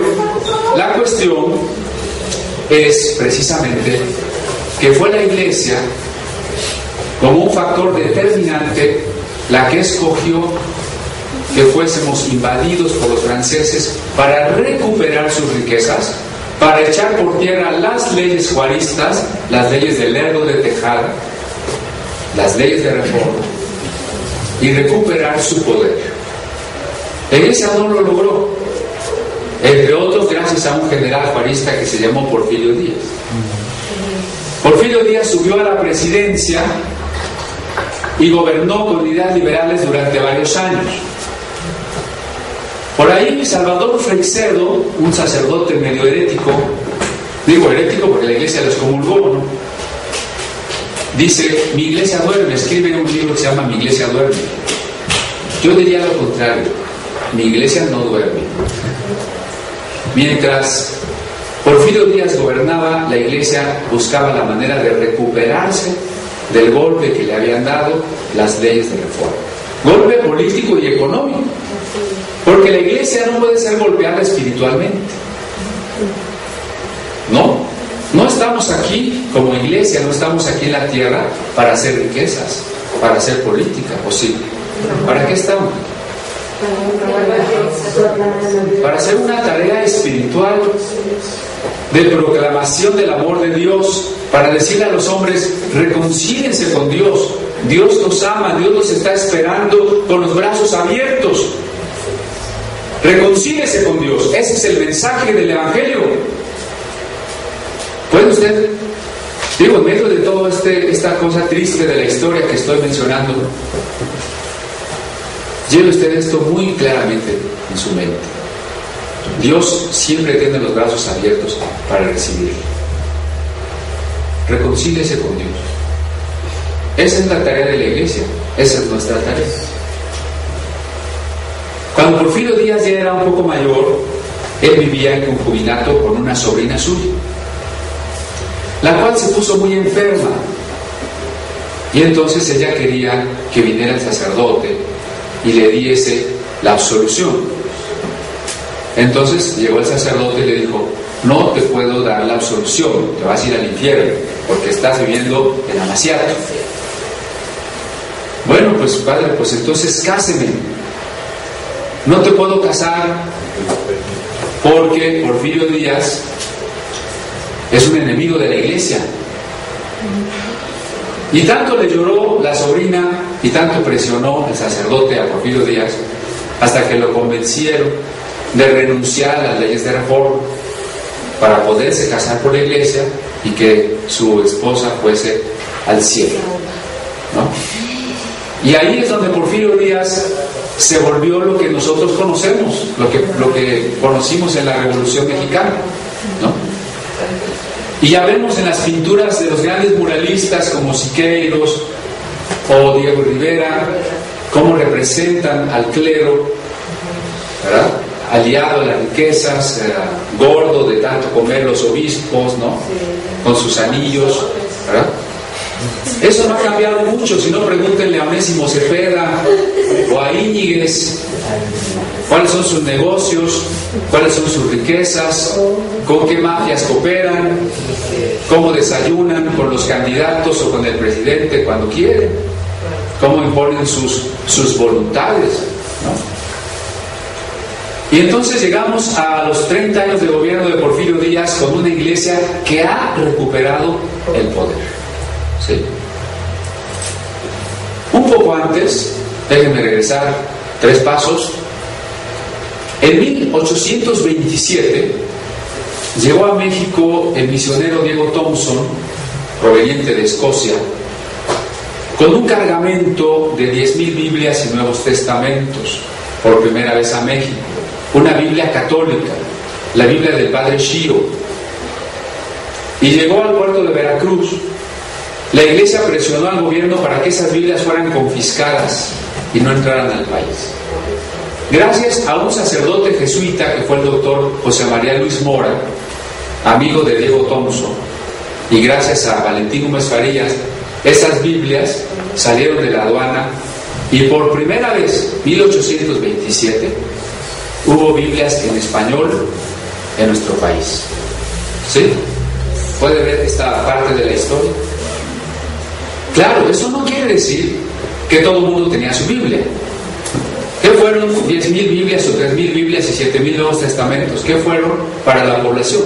la cuestión es precisamente que fue la iglesia como un factor determinante la que escogió que fuésemos invadidos por los franceses para recuperar sus riquezas, para echar por tierra las leyes juaristas, las leyes del Lerdo de Tejada, las leyes de reforma, y recuperar su poder. La iglesia no lo logró, entre otros gracias a un general juarista que se llamó Porfirio Díaz. Porfirio Díaz subió a la presidencia y gobernó con ideas liberales durante varios años. Por ahí Salvador Freixedo, un sacerdote medio herético, digo herético porque la iglesia los comulgó, ¿no? Dice, mi iglesia duerme, escribe un libro que se llama Mi iglesia duerme. Yo diría lo contrario, mi iglesia no duerme. Mientras Porfirio Díaz gobernaba, la iglesia buscaba la manera de recuperarse del golpe que le habían dado las leyes de reforma. Golpe político y económico. Porque la iglesia no puede ser golpeada espiritualmente. No, no estamos aquí como iglesia, no estamos aquí en la tierra para hacer riquezas, para hacer política, ¿o sí? ¿Para qué estamos? Para hacer una tarea espiritual de proclamación del amor de Dios, para decirle a los hombres, reconcílense con Dios, Dios los ama, Dios los está esperando con los brazos abiertos. Reconcílese con Dios, ese es el mensaje del Evangelio. ¿Puede usted, digo, en medio de toda este, esta cosa triste de la historia que estoy mencionando, lleve usted esto muy claramente en su mente. Dios siempre tiene los brazos abiertos para recibirlo. Reconcíliese con Dios. Esa es la tarea de la iglesia, esa es nuestra tarea. Cuando Porfirio Díaz ya era un poco mayor, él vivía en concubinato con una sobrina suya, la cual se puso muy enferma. Y entonces ella quería que viniera el sacerdote y le diese la absolución. Entonces llegó el sacerdote y le dijo, no te puedo dar la absolución, te vas a ir al infierno, porque estás viviendo en amaciato. Bueno, pues padre, pues entonces cáseme. No te puedo casar porque Porfirio Díaz es un enemigo de la iglesia. Y tanto le lloró la sobrina y tanto presionó el sacerdote a Porfirio Díaz hasta que lo convencieron de renunciar a las leyes de reforma para poderse casar por la iglesia y que su esposa fuese al cielo. Y ahí es donde Porfirio Díaz se volvió lo que nosotros conocemos, lo que, lo que conocimos en la Revolución Mexicana. Y ya vemos en las pinturas de los grandes muralistas como Siqueiros o Diego Rivera, cómo representan al clero, aliado a las riquezas, eh, gordo de tanto comer los obispos, ¿no? Con sus anillos, ¿verdad? Eso no ha cambiado mucho, si no pregúntenle a Onésimo Cepeda o a Íñiguez cuáles son sus negocios, cuáles son sus riquezas, con qué mafias cooperan, cómo desayunan con los candidatos o con el presidente cuando quieren, cómo imponen sus, sus voluntades. Y entonces llegamos a los 30 años de gobierno de Porfirio Díaz con una iglesia que ha recuperado el poder. Un poco antes, déjenme regresar tres pasos, en 1827 llegó a México el misionero Diego Thompson, proveniente de Escocia, con un cargamento de 10.000 Biblias y Nuevos Testamentos, por primera vez a México. Una Biblia católica, la Biblia del Padre Shiro. Y llegó al puerto de Veracruz, la iglesia presionó al gobierno para que esas Biblias fueran confiscadas y no entraran al país. Gracias a un sacerdote jesuita que fue el doctor José María Luis Mora, amigo de Diego Thompson, y gracias a Valentín Gómez Farías, esas Biblias salieron de la aduana y por primera vez, 1827, hubo Biblias en español en nuestro país. ¿Sí? ¿Puede ver esta parte de la historia? Claro, eso no quiere decir que todo el mundo tenía su Biblia. ¿Qué fueron 10.000 Biblias o 3.000 Biblias y 7.000 Nuevos Testamentos? ¿Qué fueron para la población?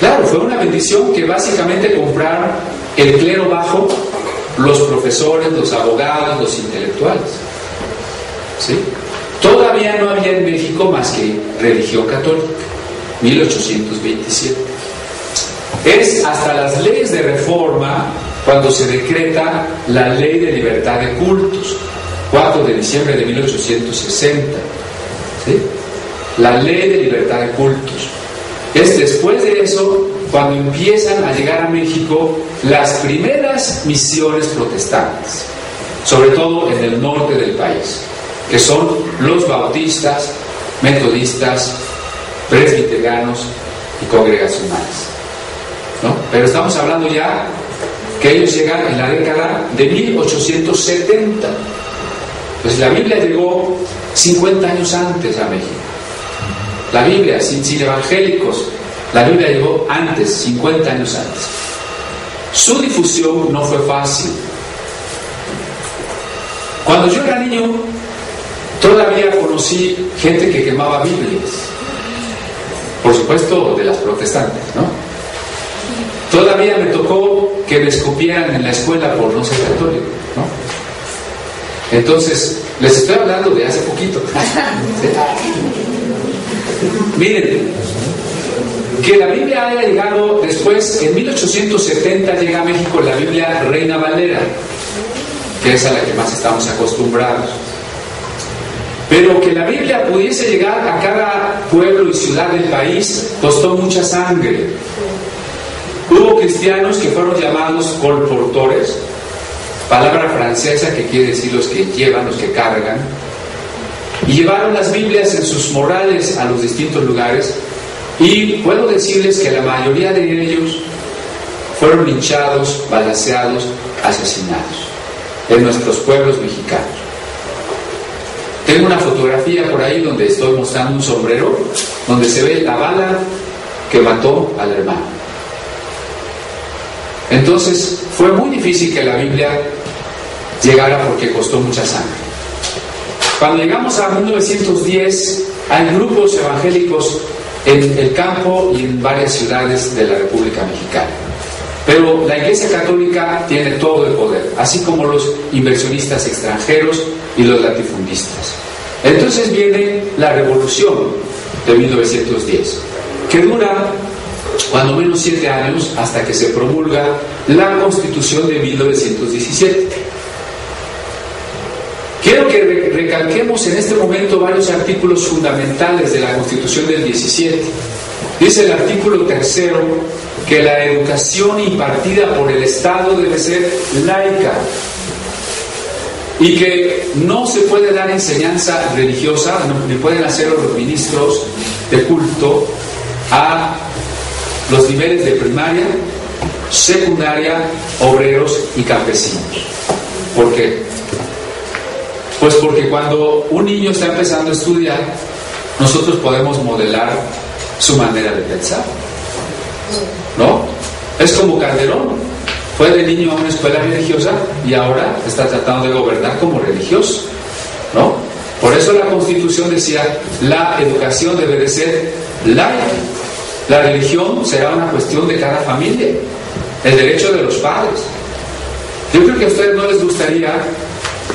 Claro, fue una bendición que básicamente compraron el clero bajo, los profesores, los abogados, los intelectuales. ¿Sí? Todavía no había en México más que religión católica, 1827. Es hasta las leyes de reforma cuando se decreta la ley de libertad de cultos, 4 de diciembre de 1860. ¿sí? La ley de libertad de cultos. Es después de eso cuando empiezan a llegar a México las primeras misiones protestantes, sobre todo en el norte del país, que son los bautistas, metodistas, presbiterianos y congregacionales. ¿no? Pero estamos hablando ya que ellos llegan en la década de 1870. Pues la Biblia llegó 50 años antes a México. La Biblia, sin, sin evangélicos, la Biblia llegó antes, 50 años antes. Su difusión no fue fácil. Cuando yo era niño, todavía conocí gente que quemaba Biblias. Por supuesto, de las protestantes, ¿no? Todavía me tocó que me escupieran en la escuela por no ser católico, ¿no? Entonces, les estoy hablando de hace poquito. Miren, que la Biblia haya llegado después, en 1870 llega a México la Biblia Reina Valera, que es a la que más estamos acostumbrados. Pero que la Biblia pudiese llegar a cada pueblo y ciudad del país costó mucha sangre. Hubo cristianos que fueron llamados colportores, palabra francesa que quiere decir los que llevan, los que cargan, y llevaron las Biblias en sus morales a los distintos lugares y puedo decirles que la mayoría de ellos fueron linchados, balanceados, asesinados en nuestros pueblos mexicanos. Tengo una fotografía por ahí donde estoy mostrando un sombrero donde se ve la bala que mató al hermano. Entonces fue muy difícil que la Biblia llegara porque costó mucha sangre. Cuando llegamos a 1910, hay grupos evangélicos en el campo y en varias ciudades de la República Mexicana. Pero la Iglesia Católica tiene todo el poder, así como los inversionistas extranjeros y los latifundistas. Entonces viene la revolución de 1910, que dura cuando menos siete años hasta que se promulga la Constitución de 1917. Quiero que recalquemos en este momento varios artículos fundamentales de la Constitución del 17. Dice el artículo tercero que la educación impartida por el Estado debe ser laica y que no se puede dar enseñanza religiosa, ni pueden hacerlo los ministros de culto a los niveles de primaria, secundaria, obreros y campesinos. ¿Por qué? Pues porque cuando un niño está empezando a estudiar, nosotros podemos modelar su manera de pensar. ¿No? Es como Calderón. Fue de niño a una escuela religiosa y ahora está tratando de gobernar como religioso. ¿No? Por eso la Constitución decía, la educación debe de ser laica. La religión será una cuestión de cada familia, el derecho de los padres. Yo creo que a ustedes no les gustaría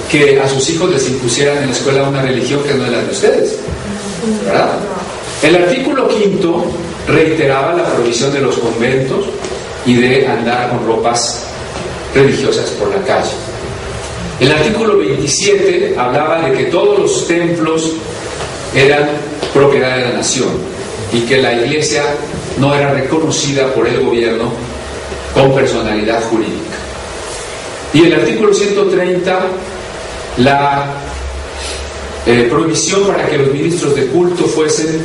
que a sus hijos les impusieran en la escuela una religión que no es la de ustedes. ¿Verdad? El artículo quinto reiteraba la prohibición de los conventos y de andar con ropas religiosas por la calle. El artículo 27 hablaba de que todos los templos eran propiedad de la nación y que la iglesia no era reconocida por el gobierno con personalidad jurídica. Y el artículo 130 la eh, prohibición para que los ministros de culto fuesen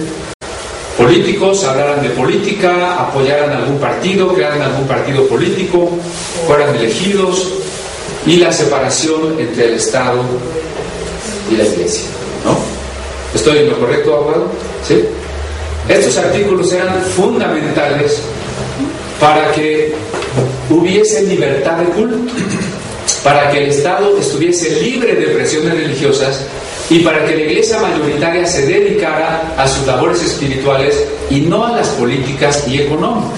políticos hablaran de política, apoyaran algún partido, crearan algún partido político, fueran elegidos, y la separación entre el Estado y la Iglesia. ¿no? ¿Estoy en lo correcto, abogado? ¿Sí? Estos artículos eran fundamentales para que hubiese libertad de culto, para que el Estado estuviese libre de presiones religiosas y para que la iglesia mayoritaria se dedicara a sus labores espirituales y no a las políticas y económicas.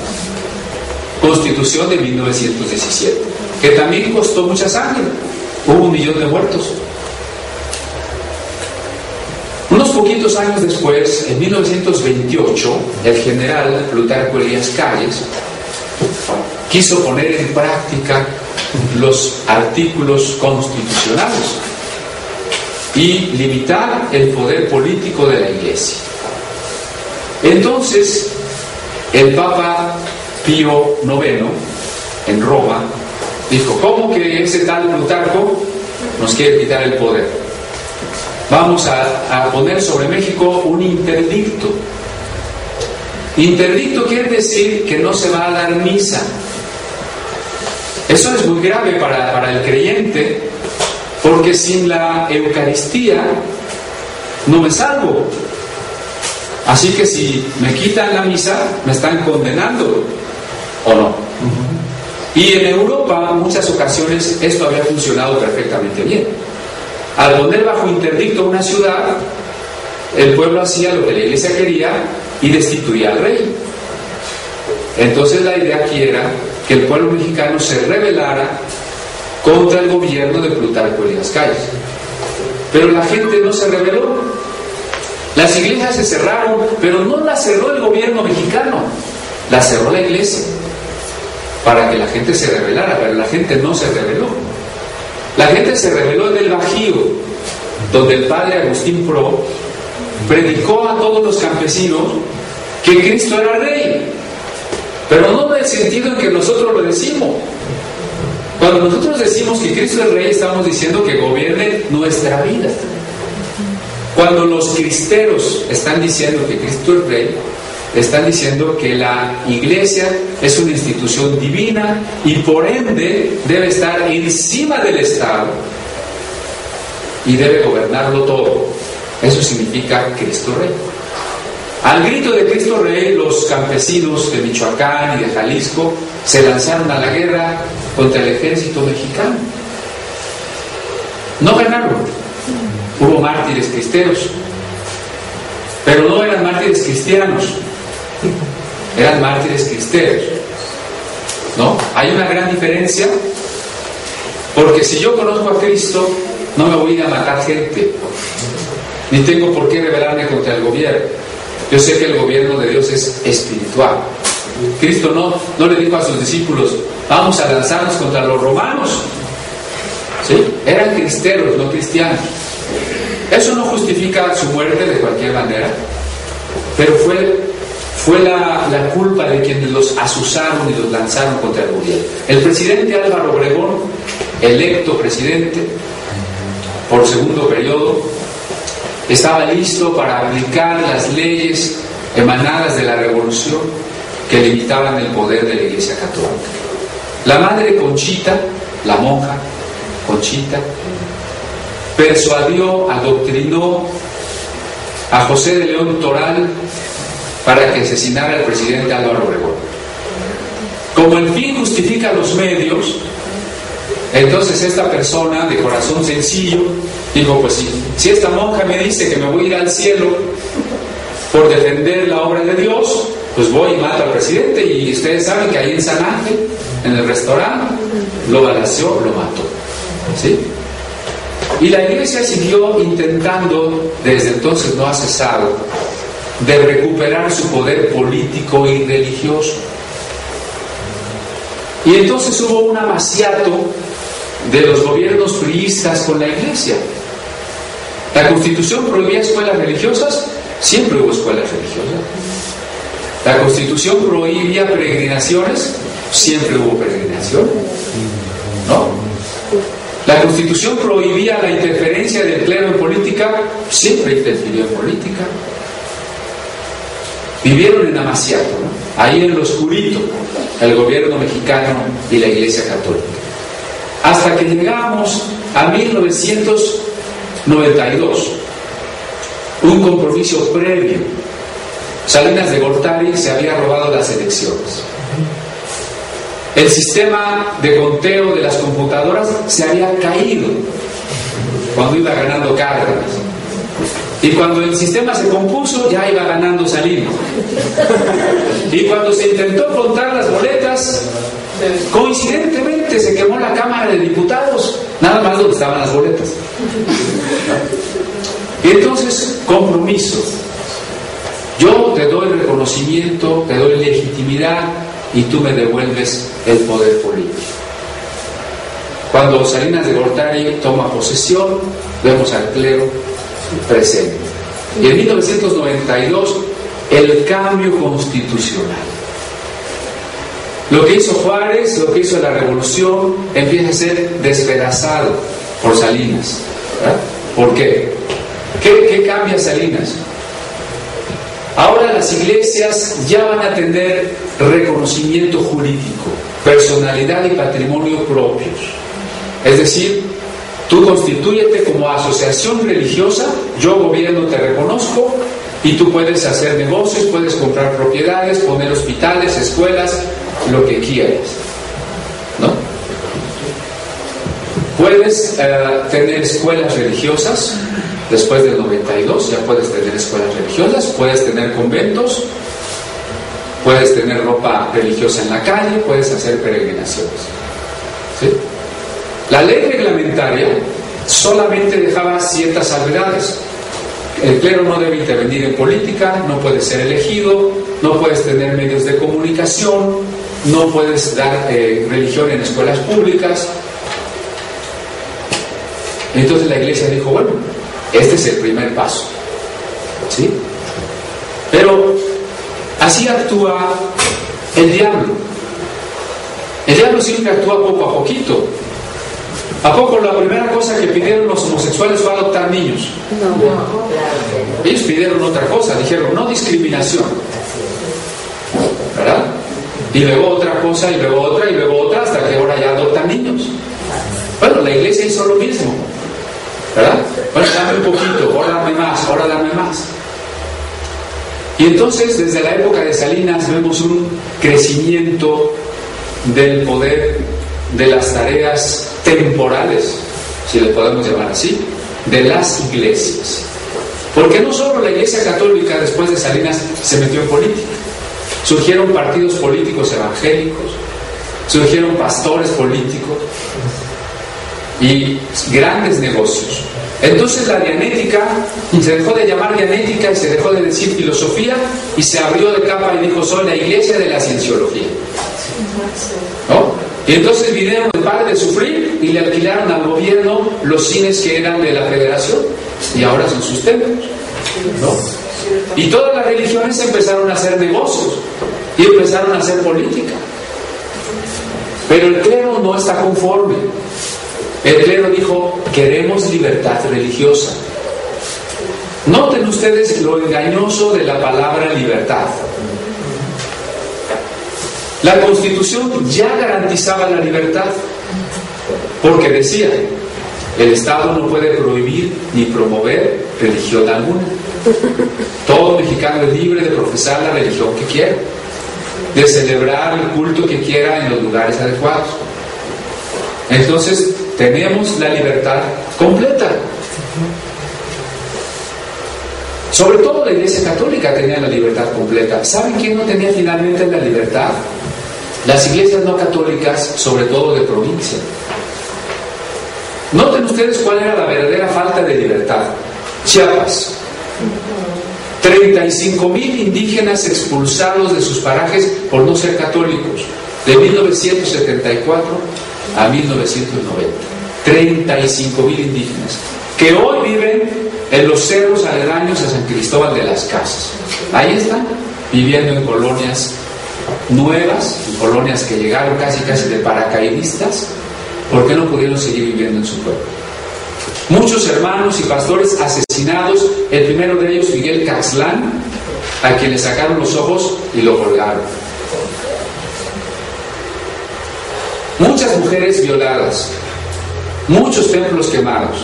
Constitución de 1917, que también costó mucha sangre, hubo un millón de muertos. Unos poquitos años después, en 1928, el general Plutarco Elías Calles quiso poner en práctica los artículos constitucionales y limitar el poder político de la iglesia. Entonces, el Papa Pío IX, en Roma, dijo, ¿cómo que ese tal Plutarco nos quiere quitar el poder? Vamos a, a poner sobre México un interdicto. Interdicto quiere decir que no se va a dar misa. Eso es muy grave para, para el creyente porque sin la Eucaristía no me salvo. Así que si me quitan la misa, me están condenando, ¿o no? Y en Europa, en muchas ocasiones, esto había funcionado perfectamente bien. Al poner bajo interdicto una ciudad, el pueblo hacía lo que la iglesia quería y destituía al rey. Entonces la idea aquí era que el pueblo mexicano se rebelara contra el gobierno de Plutarco Elías Calles. Pero la gente no se rebeló. Las iglesias se cerraron, pero no las cerró el gobierno mexicano, la cerró la iglesia para que la gente se rebelara, pero la gente no se rebeló. La gente se rebeló en el Bajío, donde el padre Agustín Pro predicó a todos los campesinos que Cristo era rey, pero no en el sentido en que nosotros lo decimos, cuando nosotros decimos que Cristo es Rey, estamos diciendo que gobierne nuestra vida. Cuando los cristeros están diciendo que Cristo es Rey, están diciendo que la iglesia es una institución divina y por ende debe estar encima del Estado y debe gobernarlo todo. Eso significa Cristo Rey. Al grito de Cristo Rey, los campesinos de Michoacán y de Jalisco se lanzaron a la guerra contra el ejército mexicano. No ganaron. Hubo mártires cristeros, pero no eran mártires cristianos, eran mártires cristeros. ¿No? Hay una gran diferencia, porque si yo conozco a Cristo, no me voy a matar gente, ni tengo por qué rebelarme contra el gobierno. Yo sé que el gobierno de Dios es espiritual. Cristo no, no le dijo a sus discípulos, vamos a lanzarnos contra los romanos. ¿Sí? Eran cristeros, no cristianos. Eso no justifica su muerte de cualquier manera, pero fue, fue la, la culpa de quienes los asusaron y los lanzaron contra el gobierno. El presidente Álvaro Obregón, electo presidente por segundo periodo, estaba listo para aplicar las leyes emanadas de la revolución que limitaban el poder de la Iglesia Católica. La madre Conchita, la monja Conchita, persuadió, adoctrinó a José de León Toral para que asesinara al presidente Álvaro Obregón. Como el fin justifica los medios, entonces esta persona de corazón sencillo dijo, pues si, esta monja me dice que me voy a ir al cielo por defender la obra de Dios, pues voy y mato al presidente y ustedes saben que ahí en San Ángel, en el restaurante, lo balació, lo mató. ¿Sí? Y la iglesia siguió intentando, desde entonces no ha cesado, de recuperar su poder político y religioso. Y entonces hubo un amaciato de los gobiernos priistas con la iglesia. La constitución prohibía escuelas religiosas, siempre hubo escuelas religiosas. La constitución prohibía peregrinaciones, siempre hubo peregrinaciones. ¿No? La constitución prohibía la interferencia del clero en política, siempre interfirió en política. Vivieron en Amaciato, ahí en lo oscurito, el gobierno mexicano y la Iglesia Católica. Hasta que llegamos a 1992, un compromiso previo. Salinas de Gortari se había robado las elecciones. El sistema de conteo de las computadoras se había caído cuando iba ganando Cárdenas. Y cuando el sistema se compuso, ya iba ganando Salinas. Y cuando se intentó contar las boletas, coincidentemente se quemó la Cámara de Diputados, nada más donde estaban las boletas. Y entonces, compromiso. Yo te doy reconocimiento, te doy legitimidad y tú me devuelves el poder político. Cuando Salinas de Gortari toma posesión, vemos al clero presente. Y en 1992, el cambio constitucional. Lo que hizo Juárez, lo que hizo la revolución, empieza a ser despedazado por Salinas. ¿Por qué? qué? ¿Qué cambia Salinas? Ahora las iglesias ya van a tener reconocimiento jurídico, personalidad y patrimonio propios. Es decir, tú constituyete como asociación religiosa, yo gobierno te reconozco y tú puedes hacer negocios, puedes comprar propiedades, poner hospitales, escuelas, lo que quieras. ¿No? Puedes eh, tener escuelas religiosas, Después del 92 ya puedes tener escuelas religiosas, puedes tener conventos, puedes tener ropa religiosa en la calle, puedes hacer peregrinaciones. La ley reglamentaria solamente dejaba ciertas salvedades. El clero no debe intervenir en política, no puede ser elegido, no puedes tener medios de comunicación, no puedes dar eh, religión en escuelas públicas. Entonces la iglesia dijo, bueno, este es el primer paso. ¿Sí? Pero así actúa el diablo. El diablo siempre actúa poco a poquito. ¿A poco la primera cosa que pidieron los homosexuales fue adoptar niños? No. Ellos pidieron otra cosa, dijeron no discriminación. ¿Verdad? Y luego otra cosa, y luego otra, y luego otra, hasta que ahora ya adoptan niños. Bueno, la iglesia hizo lo mismo. ¿Verdad? Bueno, dame un poquito, ahora dame más, ahora dame más. Y entonces, desde la época de Salinas, vemos un crecimiento del poder de las tareas temporales, si le podemos llamar así, de las iglesias. Porque no solo la iglesia católica después de Salinas se metió en política, surgieron partidos políticos evangélicos, surgieron pastores políticos, y grandes negocios. Entonces la dianética se dejó de llamar dianética y se dejó de decir filosofía y se abrió de capa y dijo soy la iglesia de la cienciología. Y entonces vinieron de padre de sufrir y le alquilaron al gobierno los cines que eran de la federación y ahora son sus templos. Y todas las religiones empezaron a hacer negocios y empezaron a hacer política. Pero el clero no está conforme. El clero dijo, queremos libertad religiosa. Noten ustedes lo engañoso de la palabra libertad. La constitución ya garantizaba la libertad, porque decía, el Estado no puede prohibir ni promover religión alguna. Todo mexicano es libre de profesar la religión que quiera, de celebrar el culto que quiera en los lugares adecuados. Entonces, tenemos la libertad completa. Sobre todo la Iglesia Católica tenía la libertad completa. ¿Saben quién no tenía finalmente la libertad? Las iglesias no católicas, sobre todo de provincia. Noten ustedes cuál era la verdadera falta de libertad. Chiapas. 35 mil indígenas expulsados de sus parajes por no ser católicos. De 1974 a 1990. 35 mil indígenas que hoy viven en los cerros aledaños a San Cristóbal de las Casas. Ahí están, viviendo en colonias nuevas, en colonias que llegaron casi casi de paracaidistas, porque no pudieron seguir viviendo en su pueblo. Muchos hermanos y pastores asesinados, el primero de ellos Miguel Caxlán, a quien le sacaron los ojos y lo colgaron. Muchas mujeres violadas, muchos templos quemados.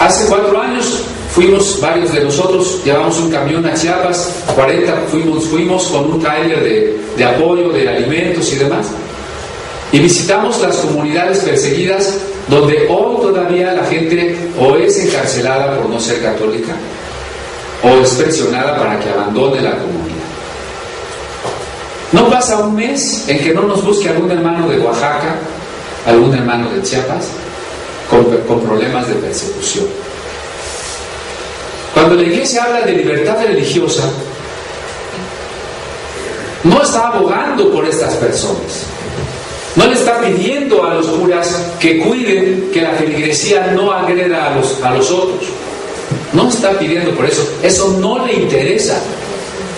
Hace cuatro años fuimos, varios de nosotros, llevamos un camión a Chiapas, 40 fuimos, fuimos con un trailer de, de apoyo, de alimentos y demás, y visitamos las comunidades perseguidas donde hoy todavía la gente o es encarcelada por no ser católica o es presionada para que abandone la comunidad. No pasa un mes en que no nos busque algún hermano de Oaxaca, algún hermano de Chiapas, con, con problemas de persecución. Cuando la iglesia habla de libertad religiosa, no está abogando por estas personas. No le está pidiendo a los curas que cuiden que la feligresía no agreda a los, a los otros. No está pidiendo por eso. Eso no le interesa.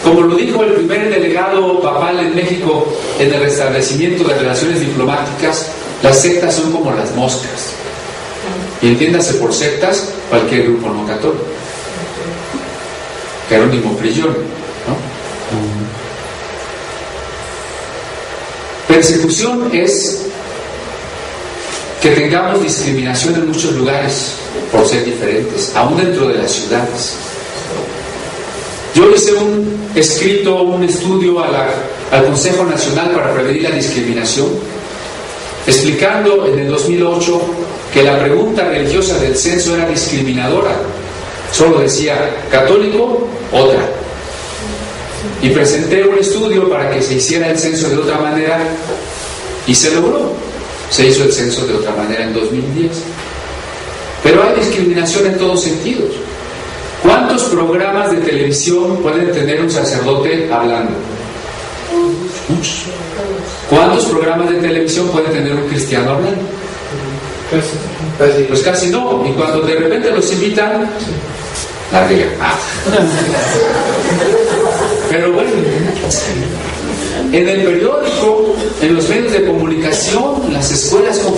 Como lo dijo el primer delegado papal en México en el restablecimiento de relaciones diplomáticas, las sectas son como las moscas. Y entiéndase por sectas cualquier grupo no católico. Jerónimo Prillón, ¿no? Persecución es que tengamos discriminación en muchos lugares por ser diferentes, aún dentro de las ciudades. Yo hice un escrito, un estudio al Consejo Nacional para Prevenir la Discriminación, explicando en el 2008 que la pregunta religiosa del censo era discriminadora. Solo decía católico, otra. Y presenté un estudio para que se hiciera el censo de otra manera y se logró. Se hizo el censo de otra manera en 2010. Pero hay discriminación en todos sentidos. ¿Cuántos programas de televisión pueden tener un sacerdote hablando? Muchos. ¿Cuántos programas de televisión puede tener un cristiano hablando? Pues casi no. Y cuando de repente los invitan, Pero bueno, en el periódico, en los medios de comunicación, las escuelas confesionales,